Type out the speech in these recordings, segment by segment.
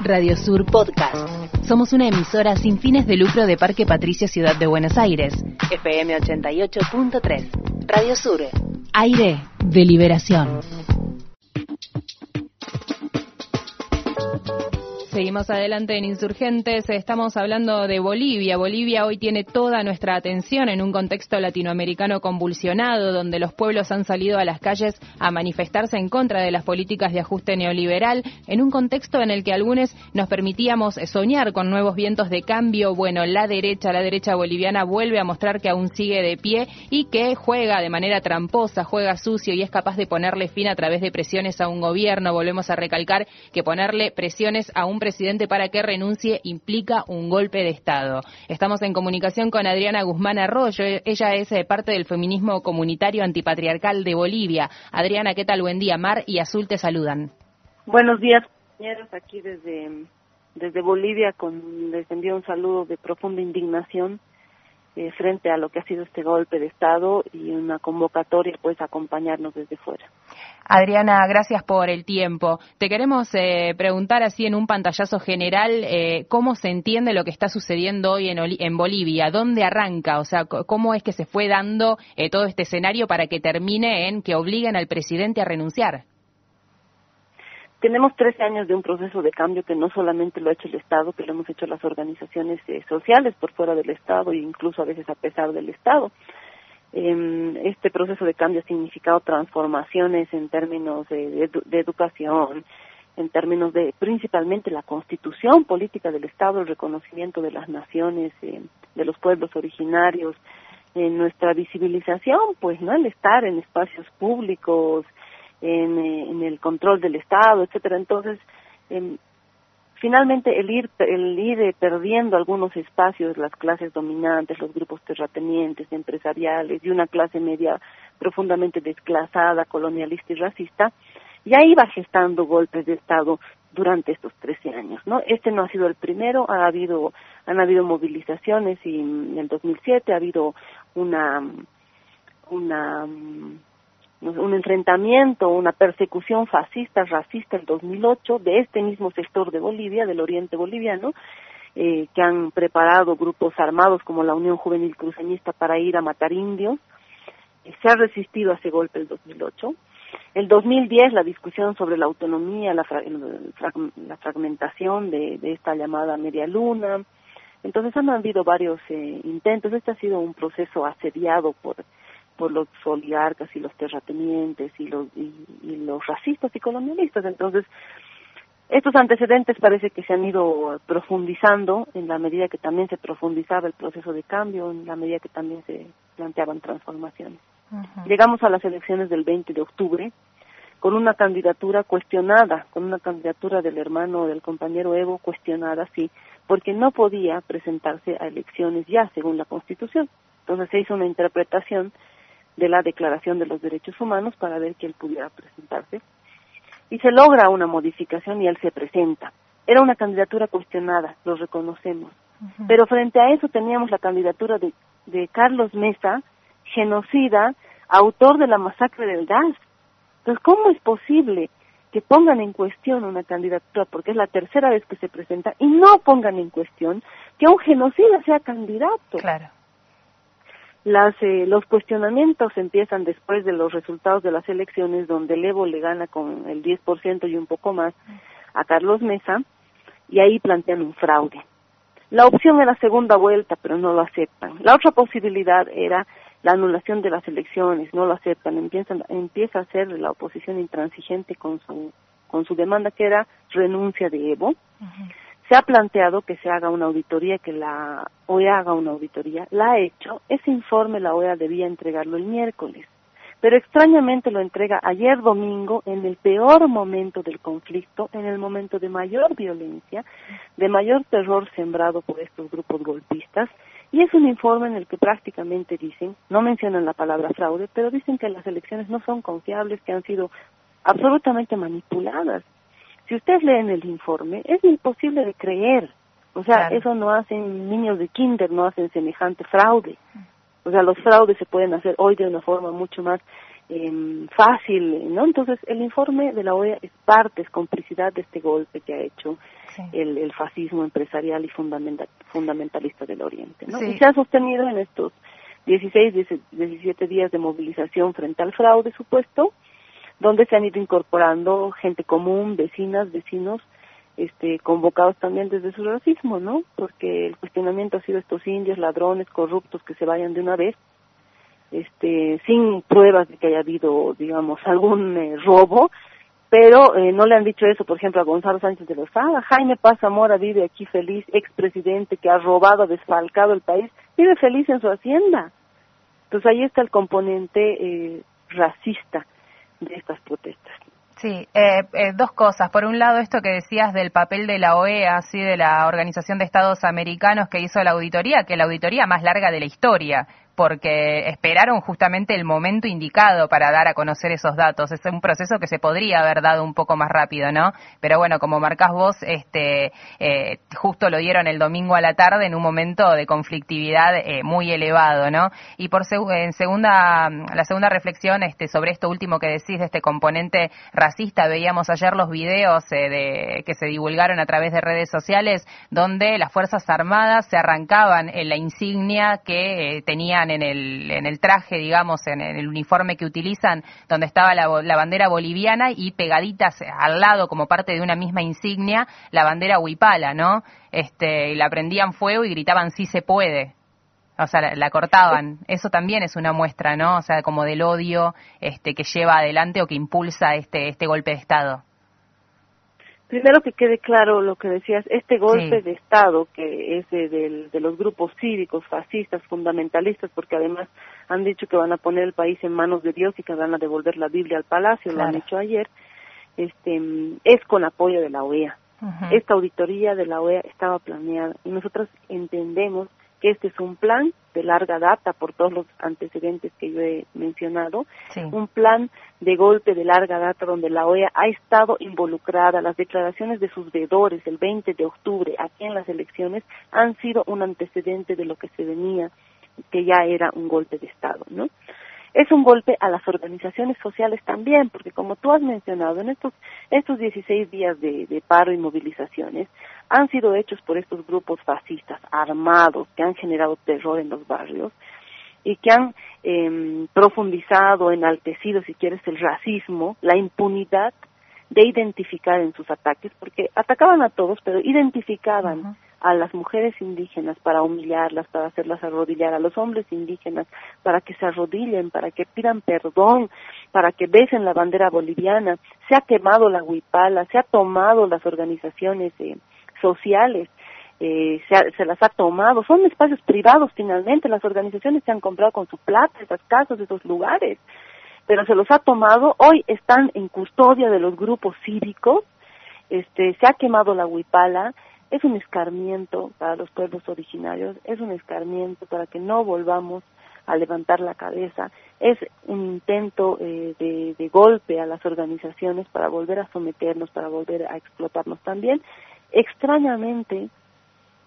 Radio Sur Podcast. Somos una emisora sin fines de lucro de Parque Patricia Ciudad de Buenos Aires. FM 88.3. Radio Sur. Aire de liberación. Seguimos adelante en Insurgentes. Estamos hablando de Bolivia. Bolivia hoy tiene toda nuestra atención en un contexto latinoamericano convulsionado, donde los pueblos han salido a las calles a manifestarse en contra de las políticas de ajuste neoliberal, en un contexto en el que algunos nos permitíamos soñar con nuevos vientos de cambio. Bueno, la derecha, la derecha boliviana vuelve a mostrar que aún sigue de pie y que juega de manera tramposa, juega sucio y es capaz de ponerle fin a través de presiones a un gobierno. Volvemos a recalcar que ponerle presiones a un presidente para que renuncie implica un golpe de Estado. Estamos en comunicación con Adriana Guzmán Arroyo. Ella es eh, parte del feminismo comunitario antipatriarcal de Bolivia. Adriana, ¿qué tal? Buen día. Mar y Azul te saludan. Buenos días, compañeros, aquí desde, desde Bolivia. Con, les envío un saludo de profunda indignación eh, frente a lo que ha sido este golpe de Estado y una convocatoria pues acompañarnos desde fuera. Adriana, gracias por el tiempo. Te queremos eh, preguntar así en un pantallazo general eh, cómo se entiende lo que está sucediendo hoy en, en, Bolivia, dónde arranca, o sea, cómo es que se fue dando todo este escenario para que termine en que obliguen al presidente a renunciar tenemos 13 años de un proceso de cambio que no solamente lo ha hecho el Estado, que lo hemos hecho las organizaciones eh, sociales por fuera del Estado e incluso a veces a pesar del Estado. Eh, este proceso de cambio ha significado transformaciones en términos de, de, educación, en términos de principalmente la constitución política del Estado, el reconocimiento de las naciones, eh, de los pueblos originarios, nuestra visibilización, pues, ¿no? El estar en espacios públicos, en, eh, en el control del Estado, etcétera. Entonces, eh, finalmente el ir el ir eh, perdiendo algunos espacios las clases dominantes los grupos terratenientes empresariales y una clase media profundamente desclasada colonialista y racista ya iba gestando golpes de estado durante estos 13 años no este no ha sido el primero ha habido han habido movilizaciones y en el 2007 ha habido una una un enfrentamiento, una persecución fascista, racista en 2008 de este mismo sector de Bolivia, del oriente boliviano, eh, que han preparado grupos armados como la Unión Juvenil Cruceñista para ir a matar indios. Eh, se ha resistido a ese golpe el 2008. El 2010 la discusión sobre la autonomía, la, la fragmentación de, de, esta llamada media luna. Entonces han habido varios eh, intentos. Este ha sido un proceso asediado por por los oligarcas y los terratenientes y los y, los racistas y colonialistas entonces estos antecedentes parece que se han ido profundizando en la medida que también se profundizaba el proceso de cambio, en la medida que también se planteaban transformaciones. Llegamos a las elecciones del 20 de octubre con una candidatura cuestionada, con una candidatura del hermano del compañero Evo cuestionada, sí, porque no podía presentarse a elecciones ya según la Constitución. Entonces se hizo una interpretación de la Declaración de los Derechos Humanos para ver que él pudiera presentarse. Y se logra una modificación y él se presenta. Era una candidatura cuestionada, lo reconocemos. Pero frente a eso teníamos la candidatura de, de Carlos Mesa, genocida, autor de la masacre del gas. Entonces, ¿cómo es posible que pongan en cuestión una candidatura, porque es la tercera vez que se presenta, y no pongan en cuestión que un genocida sea candidato? Claro. Las, eh, los cuestionamientos empiezan después de los resultados de las elecciones, donde el Evo le gana con el 10% y un poco más a Carlos Mesa, y ahí plantean un fraude. La opción era segunda vuelta, pero no lo aceptan. La otra posibilidad era la anulación de las elecciones, no lo aceptan. Empiezan, empieza a ser la oposición intransigente con su, con su demanda, que era renuncia de Evo se ha planteado que se haga una auditoría, que la OEA haga una auditoría, la ha hecho, ese informe la OEA debía entregarlo el miércoles, pero extrañamente lo entrega ayer domingo en el peor momento del conflicto, en el momento de mayor violencia, de mayor terror sembrado por estos grupos golpistas, y es un informe en el que prácticamente dicen, no mencionan la palabra fraude, pero dicen que las elecciones no son confiables, que han sido absolutamente manipuladas si ustedes leen el informe, es imposible de creer. O sea, eso no hacen niños de kinder, no hacen semejante fraude. O sea, los fraudes se pueden hacer hoy de una forma mucho más em, fácil, ¿no? Entonces, el informe de la OEA es parte, es complicidad de este golpe que ha hecho el, fascismo empresarial y fundamentalista del Oriente, ¿no? Y se ha sostenido en estos 16, 17 días de movilización frente al fraude supuesto, donde se han ido incorporando gente común, vecinas, vecinos, este, convocados también desde su racismo, ¿no? Porque el cuestionamiento ha sido estos indios, ladrones, corruptos, que se vayan de una vez, este, sin pruebas de que haya habido, digamos, algún eh, robo, pero eh, no le han dicho eso, por ejemplo, a Gonzalo Sánchez de Lozada. Jaime Paz Zamora vive aquí feliz, expresidente que ha robado, desfalcado el país, vive feliz en su hacienda. Entonces ahí está el componente eh, racista de estas protestas. Sí, eh, eh, dos cosas. Por un lado, esto que decías del papel de la OEA, así de la Organización de Estados Americanos que hizo la auditoría, que la auditoría más larga de la historia porque esperaron justamente el momento indicado para dar a conocer esos datos. Es un proceso que se podría haber dado un poco más rápido, ¿no? Pero bueno, como marcás vos, este, eh, justo lo dieron el domingo a la tarde en un momento de conflictividad eh, muy elevado, ¿no? Y por en segunda, la segunda reflexión, este, sobre esto último que decís de este componente racista, veíamos ayer los videos eh, de, que se divulgaron a través de redes sociales donde las Fuerzas Armadas se arrancaban en la insignia que tenían en el, en el traje, digamos, en, el uniforme que utilizan, donde estaba la, bandera boliviana y pegaditas al lado, como parte de una misma insignia, la bandera huipala, ¿no? Este, y la prendían fuego y gritaban sí se puede. O sea, la, cortaban. Eso también es una muestra, ¿no? O sea, como del odio este, que lleva adelante o que impulsa este, este golpe de Estado. Primero que quede claro lo que decías, este golpe de Estado que es de, los grupos cívicos, fascistas, fundamentalistas, porque además han dicho que van a poner el país en manos de Dios y que van a devolver la Biblia al palacio, lo han dicho ayer, este, es con apoyo de la OEA. Esta auditoría de la OEA estaba planeada y nosotros entendemos que este es un plan de larga data por todos los antecedentes que yo he mencionado, un plan de golpe de larga data donde la OEA ha estado involucrada, las declaraciones de sus veedores el 20 de octubre aquí en las elecciones han sido un antecedente de lo que se venía, que ya era un golpe de Estado, ¿no? Es un golpe a las organizaciones sociales también, porque como tú has mencionado, en estos, estos 16 días de, paro y movilizaciones han sido hechos por estos grupos fascistas armados que han generado terror en los barrios y que han eh, profundizado, enaltecido, si quieres, el racismo, la impunidad de identificar en sus ataques, porque atacaban a todos, pero identificaban a las mujeres indígenas para humillarlas, para hacerlas arrodillar, a los hombres indígenas para que se arrodillen, para que pidan perdón, para que besen la bandera boliviana. Se ha quemado la huipala, se ha tomado las organizaciones eh, sociales. Eh, se, se, las ha tomado, son espacios privados finalmente, las organizaciones se han comprado con su plata esas casas, esos lugares, pero se los ha tomado, hoy están en custodia de los grupos cívicos, este, se ha quemado la huipala, es un escarmiento para los pueblos originarios, es un escarmiento para que no volvamos a levantar la cabeza, es un intento eh, de, golpe a las organizaciones para volver a someternos, para volver a explotarnos también. Extrañamente,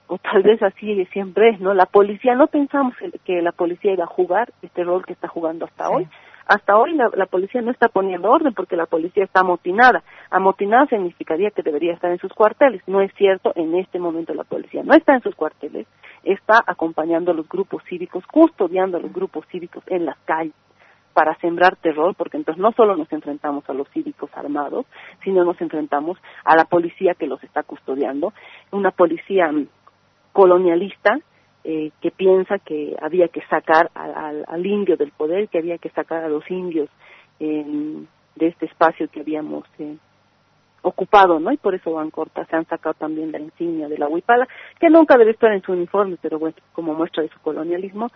o tal vez así siempre es, ¿no? La policía, no pensamos que la policía iba a jugar este rol que está jugando hasta hoy, hasta hoy la, policía no está poniendo orden porque la policía está amotinada. Amotinada significaría que debería estar en sus cuarteles. No es cierto, en este momento la policía no está en sus cuarteles, está acompañando a los grupos cívicos, custodiando a los grupos cívicos en las calles para sembrar terror, porque entonces no solo nos enfrentamos a los cívicos armados, sino nos enfrentamos a la policía que los está custodiando, una policía colonialista eh, que piensa que había que sacar al, indio del poder, que había que sacar a los indios de este espacio que habíamos eh, ocupado, ¿no? Y por eso van corta se han sacado también la insignia de la huipala, que nunca debe estar en su uniforme, pero bueno, como muestra de su colonialismo,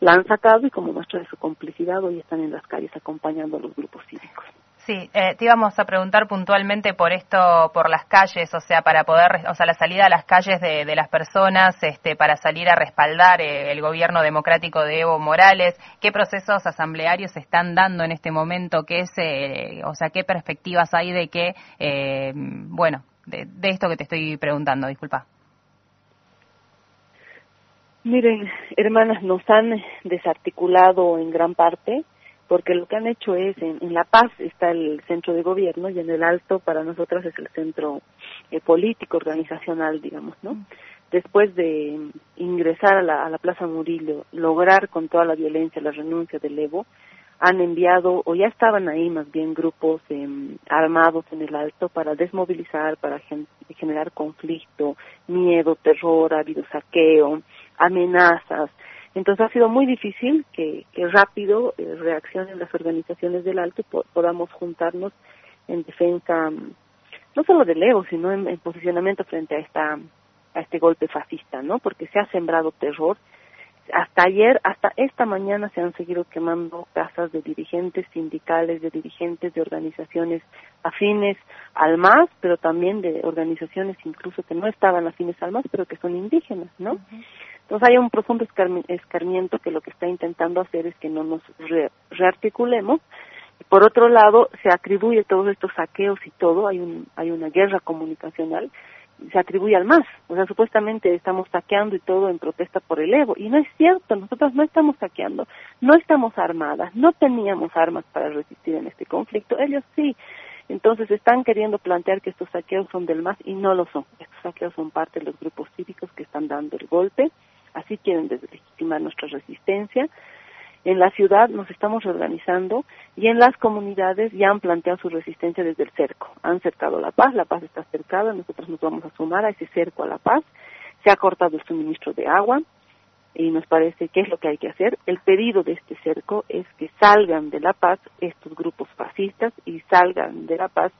la han sacado y como muestra de su complicidad hoy están en las calles acompañando a los grupos cívicos. Sí, eh, te íbamos a preguntar puntualmente por esto, por las calles, o sea, para poder, o sea, la salida a las calles de, las personas, este, para salir a respaldar eh, el gobierno democrático de Evo Morales. ¿Qué procesos asamblearios se están dando en este momento? ¿Qué es, eh, o sea, qué perspectivas hay de que, bueno, de, de esto que te estoy preguntando? Disculpa. Miren, hermanas, nos han desarticulado en gran parte porque lo que han hecho es, en, La Paz está el centro de gobierno y en el Alto para nosotras es el centro eh, político, organizacional, digamos, ¿no? Después de ingresar a la, a la Plaza Murillo, lograr con toda la violencia la renuncia del Evo, han enviado, o ya estaban ahí más bien, grupos em, armados en el Alto para desmovilizar, para generar conflicto, miedo, terror, ha habido saqueo, amenazas, entonces ha sido muy difícil que, rápido eh, reaccionen las organizaciones del alto y podamos juntarnos en defensa mm, no solo del Evo, sino en, posicionamiento frente a esta a este golpe fascista, ¿no? Porque se ha sembrado terror. Hasta ayer, hasta esta mañana se han seguido quemando casas de dirigentes sindicales, de dirigentes de organizaciones afines al MAS, pero también de organizaciones incluso que no estaban afines al MAS, pero que son indígenas, ¿no? Entonces hay un profundo escarmiento que lo que está intentando hacer es que no nos rearticulemos. Por otro lado, se atribuye todos estos saqueos y todo, hay, un, hay una guerra comunicacional, se atribuye al MAS. O sea, supuestamente estamos saqueando y todo en protesta por el Evo. Y no es cierto, nosotros no estamos saqueando, no estamos armadas, no teníamos armas para resistir en este conflicto. Ellos sí. Entonces están queriendo plantear que estos saqueos son del MAS y no lo son. Estos saqueos son parte de los grupos cívicos que están dando el golpe así quieren deslegitimar nuestra resistencia. En la ciudad nos estamos reorganizando y en las comunidades ya han planteado su resistencia desde el cerco. Han cercado la paz, la paz está cercada, nosotros nos vamos a sumar a ese cerco a la paz. Se ha cortado el suministro de agua y nos parece que es lo que hay que hacer. El pedido de este cerco es que salgan de la paz estos grupos fascistas y salgan de la paz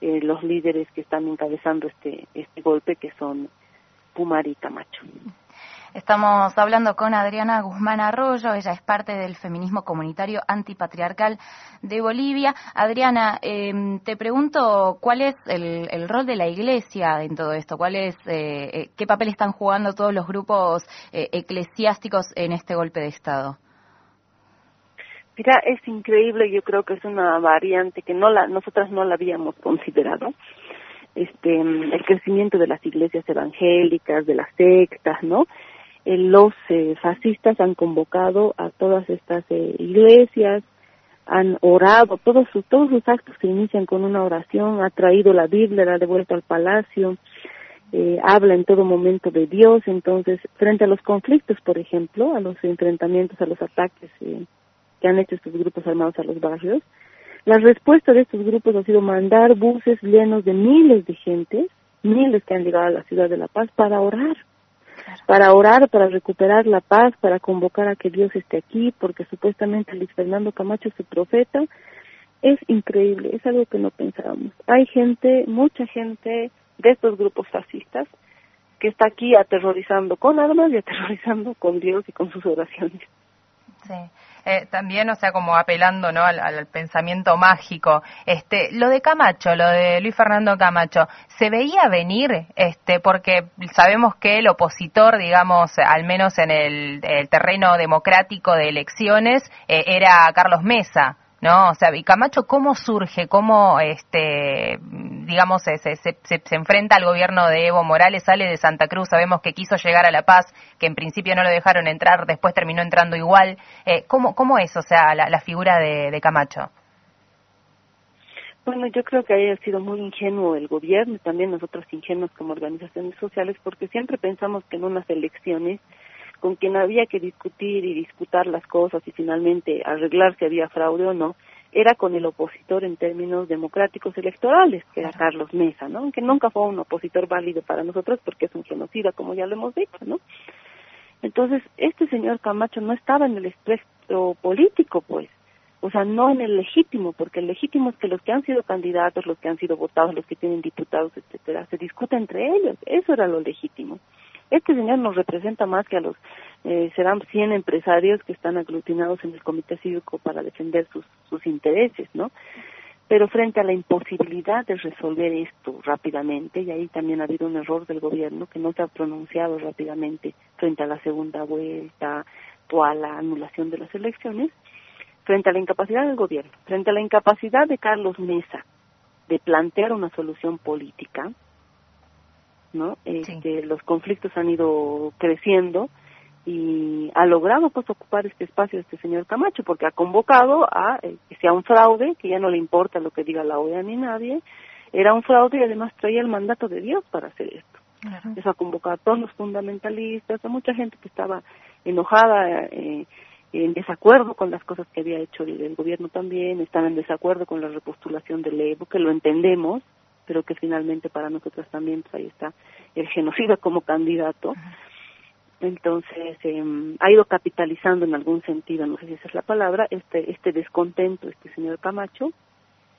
eh, los líderes que están encabezando este, este golpe que son Pumar y Camacho. Estamos hablando con Adriana Guzmán Arroyo, ella es parte del feminismo comunitario antipatriarcal de Bolivia. Adriana, em, te pregunto cuál es el, rol de la Iglesia en todo esto, cuál es, eh, eh, qué papel están jugando todos los grupos eh, eclesiásticos en este golpe de Estado. Mira, es increíble, yo creo que es una variante que no la, nosotras no la habíamos considerado este el crecimiento de las iglesias evangélicas, de las sectas, ¿no? Eh, los eh, fascistas han convocado a todas estas eh, iglesias, han orado, todos sus, todos sus actos se inician con una oración, ha traído la Biblia, la ha devuelto al palacio, habla en todo momento de Dios, entonces, frente a los conflictos, por ejemplo, a los enfrentamientos, a los ataques que han hecho estos grupos armados a los barrios, la respuesta de estos grupos ha sido mandar buses llenos de miles de gente, miles que han llegado a la ciudad de La Paz para orar para orar, para recuperar la paz, para convocar a que Dios esté aquí, porque supuestamente Luis Fernando Camacho es su profeta, es increíble, es algo que no pensábamos. Hay gente, mucha gente de estos grupos fascistas que está aquí aterrorizando con armas y aterrorizando con Dios y con sus oraciones. Sí. Eh, también, o sea, como apelando ¿no? Al, pensamiento mágico. Este, lo de Camacho, lo de Luis Fernando Camacho, ¿se veía venir? Este, porque sabemos que el opositor, digamos, al menos en el, terreno democrático de elecciones, eh, era Carlos Mesa. ¿No? O sea, y Camacho, ¿cómo surge? ¿Cómo, este, digamos, se, se, se, enfrenta al gobierno de Evo Morales? Sale de Santa Cruz, sabemos que quiso llegar a La Paz, que en principio no lo dejaron entrar, después terminó entrando igual. Eh, ¿cómo, ¿Cómo es, o sea, la, la figura de, Camacho? Bueno, yo creo que haya sido muy ingenuo el gobierno y también nosotros ingenuos como organizaciones sociales porque siempre pensamos que en unas elecciones con quien había que discutir y disputar las cosas y finalmente arreglar si había fraude o no, era con el opositor en términos democráticos electorales, que era Carlos Mesa, ¿no? Aunque nunca fue un opositor válido para nosotros porque es un genocida, como ya lo hemos dicho, ¿no? Entonces, este señor Camacho no estaba en el espectro político, pues, o sea, no en el legítimo, porque el legítimo es que los que han sido candidatos, los que han sido votados, los que tienen diputados, etcétera, se discuta entre ellos, eso era lo legítimo. Este señor nos representa más que a los, eh, serán 100 empresarios que están aglutinados en el Comité Cívico para defender sus, sus intereses, ¿no? Pero frente a la imposibilidad de resolver esto rápidamente, y ahí también ha habido un error del gobierno que no se ha pronunciado rápidamente frente a la segunda vuelta o a la anulación de las elecciones, frente a la incapacidad del gobierno, frente a la incapacidad de Carlos Mesa de plantear una solución política, ¿no? Este, los conflictos han ido creciendo y ha logrado pues ocupar este espacio este señor Camacho porque ha convocado a eh, que sea un fraude, que ya no le importa lo que diga la OEA ni nadie, era un fraude y además traía el mandato de Dios para hacer esto. Eso ha convocado a todos los fundamentalistas, a mucha gente que estaba enojada, eh, en desacuerdo con las cosas que había hecho el, gobierno también, están en desacuerdo con la repostulación del Evo, que lo entendemos, pero que finalmente para nosotros también pues, ahí está el genocida como candidato. Entonces, eh, ha ido capitalizando en algún sentido, no sé si esa es la palabra, este, este descontento, este señor Camacho,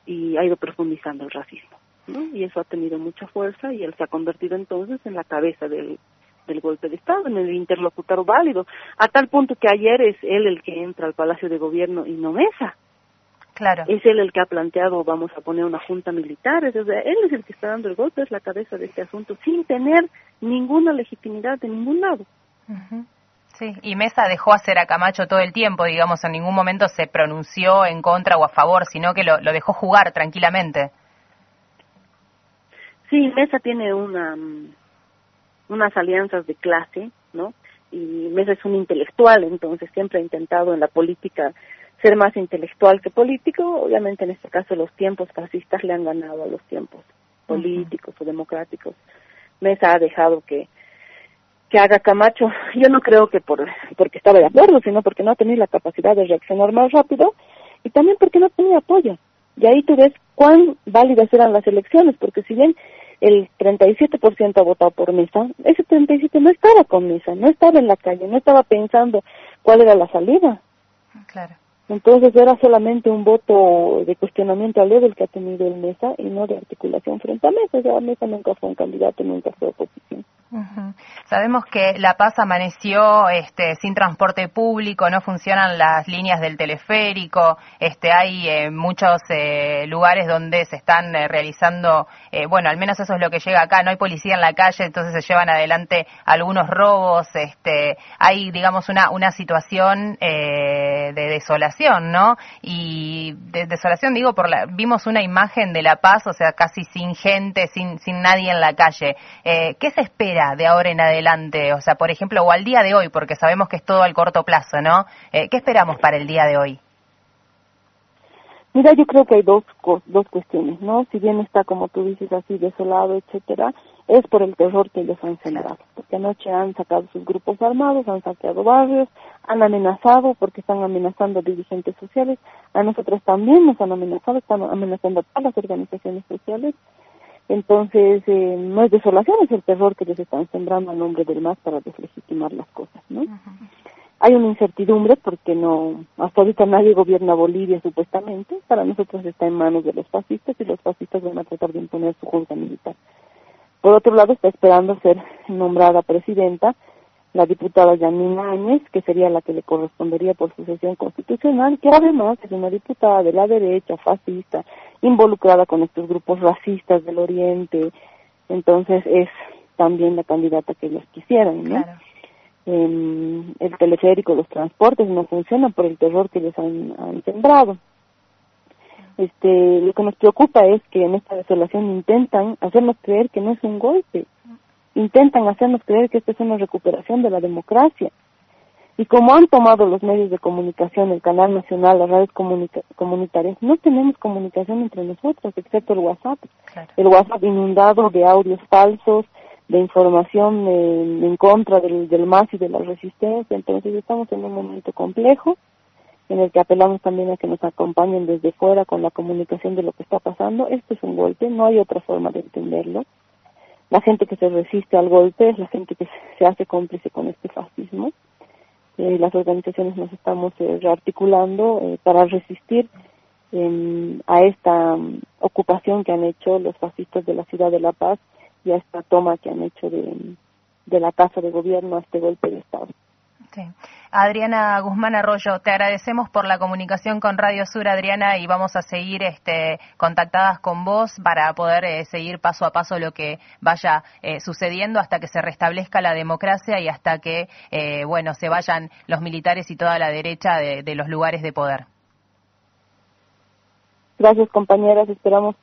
y ha ido profundizando el racismo. ¿no? Y eso ha tenido mucha fuerza y él se ha convertido entonces en la cabeza del, del golpe de Estado, en el interlocutor válido, a tal punto que ayer es él el que entra al Palacio de Gobierno y no mesa. Claro. Es él el que ha planteado, vamos a poner una junta militar, es decir, él es el que está dando el golpe, es la cabeza de este asunto, sin tener ninguna legitimidad de ningún lado. Sí, y Mesa dejó hacer a Camacho todo el tiempo, digamos, en ningún momento se pronunció en contra o a favor, sino que lo, lo dejó jugar tranquilamente. Sí, Mesa tiene una unas alianzas de clase, ¿no? Y Mesa es un intelectual, entonces siempre ha intentado en la política ser más intelectual que político. Obviamente en este caso los tiempos fascistas le han ganado a los tiempos políticos o democráticos. Mesa ha dejado que que haga Camacho, yo no creo que por porque estaba de acuerdo, sino porque no tenía la capacidad de reaccionar más rápido y también porque no tenía apoyo. Y ahí tú ves cuán válidas eran las elecciones, porque si bien el 37% ha votado por Mesa, ese 37 no estaba con Mesa, no estaba en la calle, no estaba pensando cuál era la salida. Claro. Entonces era solamente un voto de cuestionamiento al el que ha tenido el Mesa y no de articulación frente a Mesa. O sea, Mesa nunca fue un candidato, nunca fue oposición. Sabemos que La Paz amaneció este, sin transporte público, no funcionan las líneas del teleférico, este, hay eh, muchos eh, lugares donde se están eh, realizando, bueno, al menos eso es lo que llega acá, no hay policía en la calle, entonces se llevan adelante algunos robos, este, hay, digamos, una, una situación de desolación, ¿no? Y de desolación, digo, por la, vimos una imagen de La Paz, o sea, casi sin gente, sin, sin nadie en la calle. ¿Qué se espera? de ahora en adelante? O sea, por ejemplo, o al día de hoy, porque sabemos que es todo al corto plazo, ¿no? Eh, ¿Qué esperamos para el día de hoy? Mira, yo creo que hay dos, dos cuestiones, ¿no? Si bien está, como tú dices, así desolado, etcétera, es por el terror que ellos han sembrado. Porque anoche han sacado sus grupos armados, han saqueado barrios, han amenazado, porque están amenazando a dirigentes sociales. A nosotros también nos han amenazado, están amenazando a todas las organizaciones sociales. Entonces, eh, no es desolación, es el terror que ellos están sembrando a nombre del MAS para deslegitimar las cosas, ¿no? Hay una incertidumbre porque no, hasta ahorita nadie gobierna Bolivia supuestamente, para nosotros está en manos de los fascistas y los fascistas van a tratar de imponer su junta militar. Por otro lado, está esperando ser nombrada presidenta la diputada Yanina Áñez, que sería la que le correspondería por sucesión constitucional, que además es una diputada de la derecha, fascista, involucrada con estos grupos racistas del Oriente, entonces es también la candidata que ellos quisieran, ¿no? Em, el teleférico, los transportes no funcionan por el terror que han, han sembrado. Este, lo que nos preocupa es que en esta desolación intentan hacernos creer que no es un golpe, intentan hacernos creer que esta es una recuperación de la democracia. Y como han tomado los medios de comunicación, el canal nacional, las redes comunitarias, no tenemos comunicación entre nosotros, excepto el WhatsApp. El WhatsApp inundado de audios falsos, de información en, contra del, del MAS y de la resistencia. Entonces estamos en un momento complejo en el que apelamos también a que nos acompañen desde fuera con la comunicación de lo que está pasando. Esto es un golpe, no hay otra forma de entenderlo. La gente que se resiste al golpe es la gente que se hace cómplice con este fascismo. Eh, las organizaciones nos estamos eh, rearticulando eh, para resistir em, a esta mm, ocupación que han hecho los fascistas de la ciudad de La Paz y a esta toma que han hecho de, de la casa de gobierno, a este golpe de Estado. Adriana Guzmán Arroyo, te agradecemos por la comunicación con Radio Sur, Adriana, y vamos a seguir este, contactadas con vos para poder eh, seguir paso a paso lo que vaya eh, sucediendo hasta que se restablezca la democracia y hasta que, eh, bueno, se vayan los militares y toda la derecha de, de los lugares de poder. Gracias, compañeras. Esperamos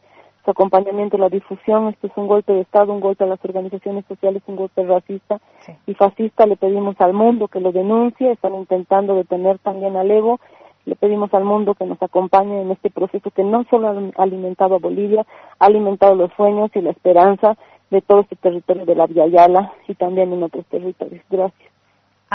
su acompañamiento, la difusión. Esto es un golpe de Estado, un golpe a las organizaciones sociales, un golpe racista y fascista. Le pedimos al mundo que lo denuncie. Están intentando detener también al Evo. Le pedimos al mundo que nos acompañe en este proceso que no solo ha alimentado a Bolivia, ha alimentado los sueños y la esperanza de todo este territorio de la Via Yala y también en otros territorios. Gracias.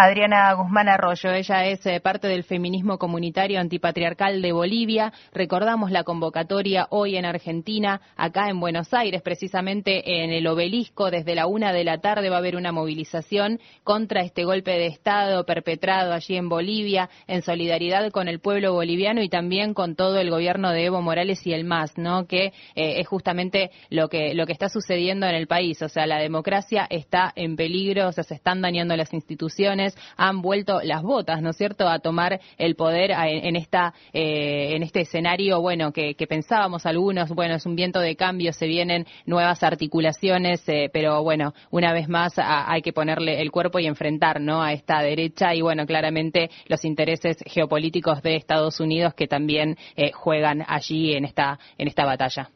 Adriana Guzmán Arroyo, ella es eh, parte del feminismo comunitario antipatriarcal de Bolivia. Recordamos la convocatoria hoy en Argentina, acá en Buenos Aires, precisamente en el obelisco. Desde la una de la tarde va a haber una movilización contra este golpe de Estado perpetrado allí en Bolivia, en solidaridad con el pueblo boliviano y también con todo el gobierno de Evo Morales y el MAS, ¿no? Que eh, es justamente lo que, lo que está sucediendo en el país. O sea, la democracia está en peligro, o sea, se están dañando las instituciones han vuelto las botas, ¿no es cierto?, a tomar el poder en, esta, eh, en este escenario, bueno, que, pensábamos algunos, bueno, es un viento de cambio, se vienen nuevas articulaciones, eh, pero bueno, una vez más hay que ponerle el cuerpo y enfrentar, ¿no?, a esta derecha y bueno, claramente los intereses geopolíticos de Estados Unidos que también eh, juegan allí en esta, en esta batalla.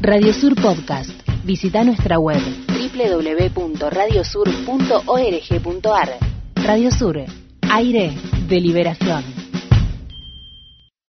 Radio Sur Podcast. Visita nuestra web www.radiosur.org.ar. Radio Sur, aire de liberación.